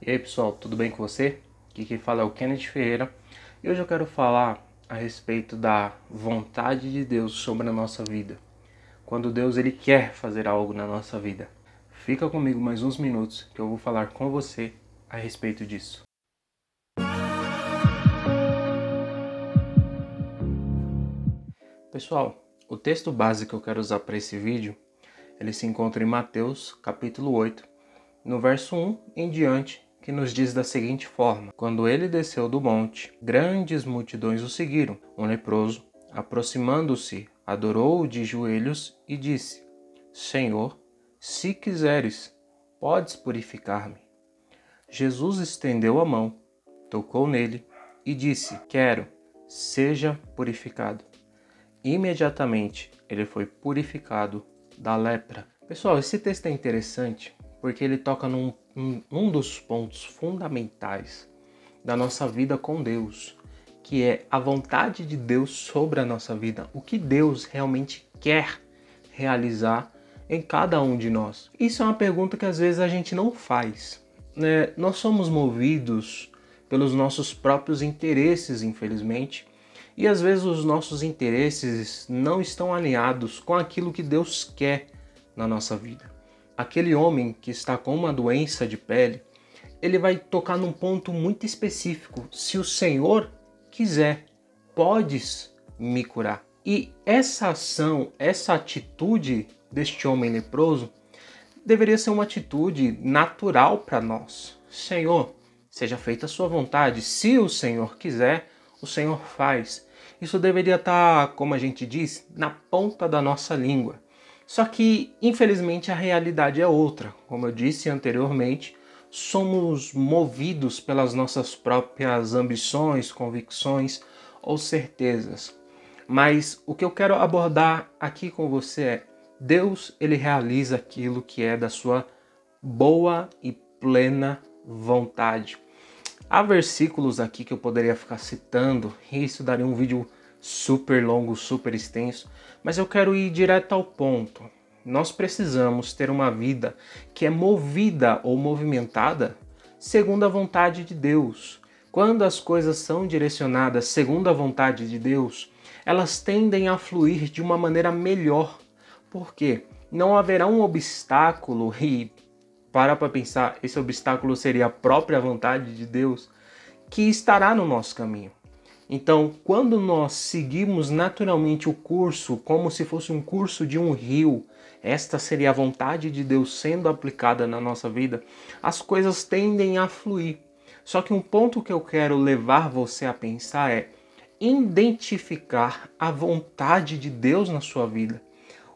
E aí pessoal, tudo bem com você? Aqui quem fala é o Kenneth Ferreira e hoje eu quero falar a respeito da vontade de Deus sobre a nossa vida. Quando Deus ele quer fazer algo na nossa vida. Fica comigo mais uns minutos que eu vou falar com você a respeito disso. Pessoal, o texto base que eu quero usar para esse vídeo, ele se encontra em Mateus, capítulo 8, no verso 1 em diante, que nos diz da seguinte forma: Quando ele desceu do monte, grandes multidões o seguiram. Um leproso, aproximando-se, adorou-o de joelhos e disse: Senhor, se quiseres, podes purificar-me. Jesus estendeu a mão, tocou nele e disse: Quero, seja purificado. Imediatamente ele foi purificado da lepra. Pessoal, esse texto é interessante porque ele toca num, num dos pontos fundamentais da nossa vida com Deus, que é a vontade de Deus sobre a nossa vida, o que Deus realmente quer realizar em cada um de nós. Isso é uma pergunta que às vezes a gente não faz. Né? Nós somos movidos pelos nossos próprios interesses, infelizmente, e às vezes os nossos interesses não estão alinhados com aquilo que Deus quer na nossa vida aquele homem que está com uma doença de pele, ele vai tocar num ponto muito específico. Se o Senhor quiser, podes me curar. E essa ação, essa atitude deste homem leproso deveria ser uma atitude natural para nós. Senhor, seja feita a sua vontade. Se o Senhor quiser, o Senhor faz. Isso deveria estar, como a gente diz, na ponta da nossa língua. Só que, infelizmente, a realidade é outra. Como eu disse anteriormente, somos movidos pelas nossas próprias ambições, convicções ou certezas. Mas o que eu quero abordar aqui com você é: Deus, ele realiza aquilo que é da sua boa e plena vontade. Há versículos aqui que eu poderia ficar citando, e isso daria um vídeo super longo, super extenso, mas eu quero ir direto ao ponto. Nós precisamos ter uma vida que é movida ou movimentada segundo a vontade de Deus. Quando as coisas são direcionadas segundo a vontade de Deus, elas tendem a fluir de uma maneira melhor. Porque não haverá um obstáculo e para para pensar, esse obstáculo seria a própria vontade de Deus que estará no nosso caminho. Então, quando nós seguimos naturalmente o curso como se fosse um curso de um rio, esta seria a vontade de Deus sendo aplicada na nossa vida, as coisas tendem a fluir. Só que um ponto que eu quero levar você a pensar é identificar a vontade de Deus na sua vida.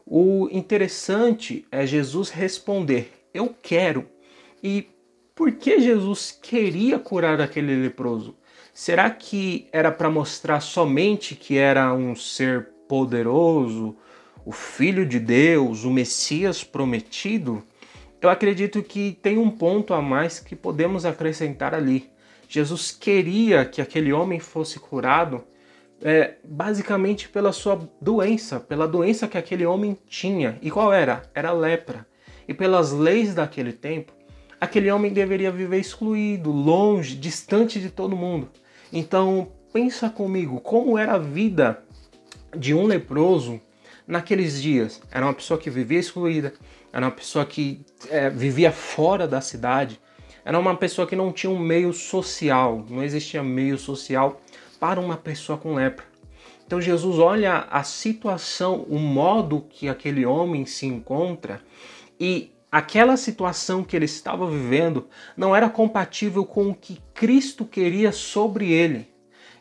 O interessante é Jesus responder: Eu quero. E por que Jesus queria curar aquele leproso? Será que era para mostrar somente que era um ser poderoso, o Filho de Deus, o Messias prometido? Eu acredito que tem um ponto a mais que podemos acrescentar ali. Jesus queria que aquele homem fosse curado é, basicamente pela sua doença, pela doença que aquele homem tinha. E qual era? Era lepra. E pelas leis daquele tempo, aquele homem deveria viver excluído, longe, distante de todo mundo. Então, pensa comigo, como era a vida de um leproso naqueles dias? Era uma pessoa que vivia excluída, era uma pessoa que é, vivia fora da cidade, era uma pessoa que não tinha um meio social, não existia meio social para uma pessoa com lepra. Então Jesus olha a situação, o modo que aquele homem se encontra e aquela situação que ele estava vivendo não era compatível com o que Cristo queria sobre ele.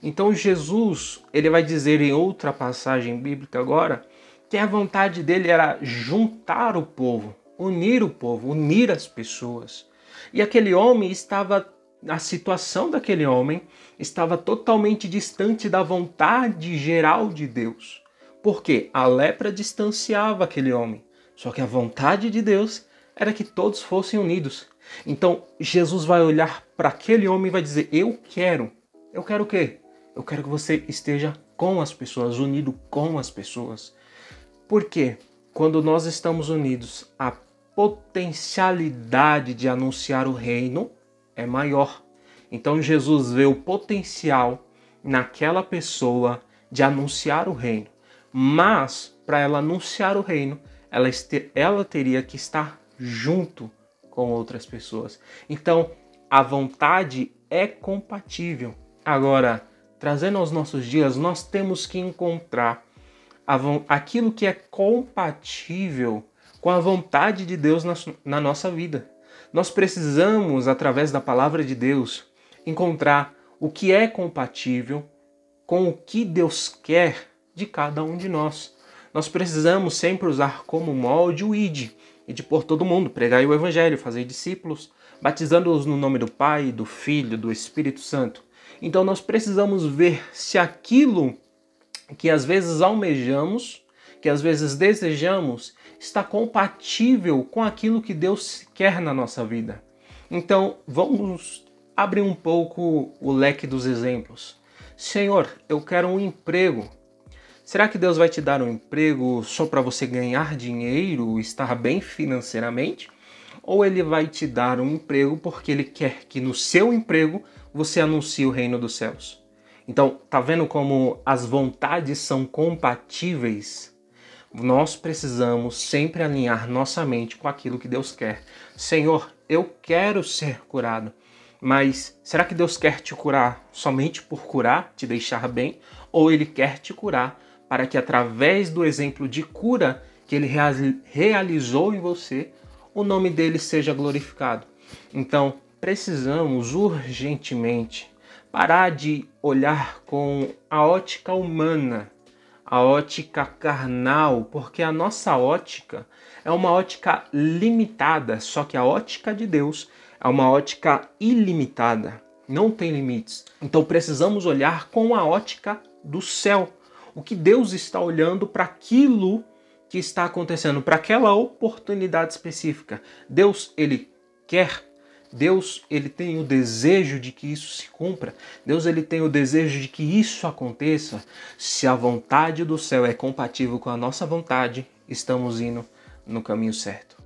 Então Jesus, ele vai dizer em outra passagem bíblica agora, que a vontade dele era juntar o povo, unir o povo, unir as pessoas. E aquele homem estava a situação daquele homem estava totalmente distante da vontade geral de Deus. Porque a lepra distanciava aquele homem. Só que a vontade de Deus era que todos fossem unidos. Então Jesus vai olhar para aquele homem e vai dizer: Eu quero. Eu quero o quê? Eu quero que você esteja com as pessoas, unido com as pessoas. Porque quando nós estamos unidos, a potencialidade de anunciar o reino é maior. Então Jesus vê o potencial naquela pessoa de anunciar o reino. Mas, para ela anunciar o reino, ela, ela teria que estar junto com outras pessoas. Então, a vontade é compatível. Agora, trazendo aos nossos dias, nós temos que encontrar aquilo que é compatível com a vontade de Deus na, nossa vida. Nós precisamos, através da palavra de Deus, encontrar o que é compatível com o que Deus quer de cada um de nós. Nós precisamos sempre usar como molde o ID, e de por todo mundo, pregar o evangelho, fazer discípulos, batizando-os no nome do Pai, do Filho, do Espírito Santo. Então nós precisamos ver se aquilo que às vezes almejamos, que às vezes desejamos, está compatível com aquilo que Deus quer na nossa vida. Então, vamos abrir um pouco o leque dos exemplos. Senhor, eu quero um emprego. Será que Deus vai te dar um emprego só para você ganhar dinheiro, estar bem financeiramente? Ou ele vai te dar um emprego porque ele quer que no seu emprego você anuncie o reino dos céus? Então, tá vendo como as vontades são compatíveis? Nós precisamos sempre alinhar nossa mente com aquilo que Deus quer. Senhor, eu quero ser curado, mas será que Deus quer te curar somente por curar, te deixar bem? Ou Ele quer te curar para que através do exemplo de cura que ele realizou em você, o nome dele seja glorificado. Então, precisamos urgentemente parar de olhar com a ótica humana, a ótica carnal, porque a nossa ótica é uma ótica limitada, só que a ótica de Deus é uma ótica ilimitada, não tem limites. Então precisamos olhar com a ótica do céu o que Deus está olhando para aquilo que está acontecendo, para aquela oportunidade específica. Deus, ele quer Deus, ele tem o desejo de que isso se cumpra. Deus, ele tem o desejo de que isso aconteça. Se a vontade do céu é compatível com a nossa vontade, estamos indo no caminho certo.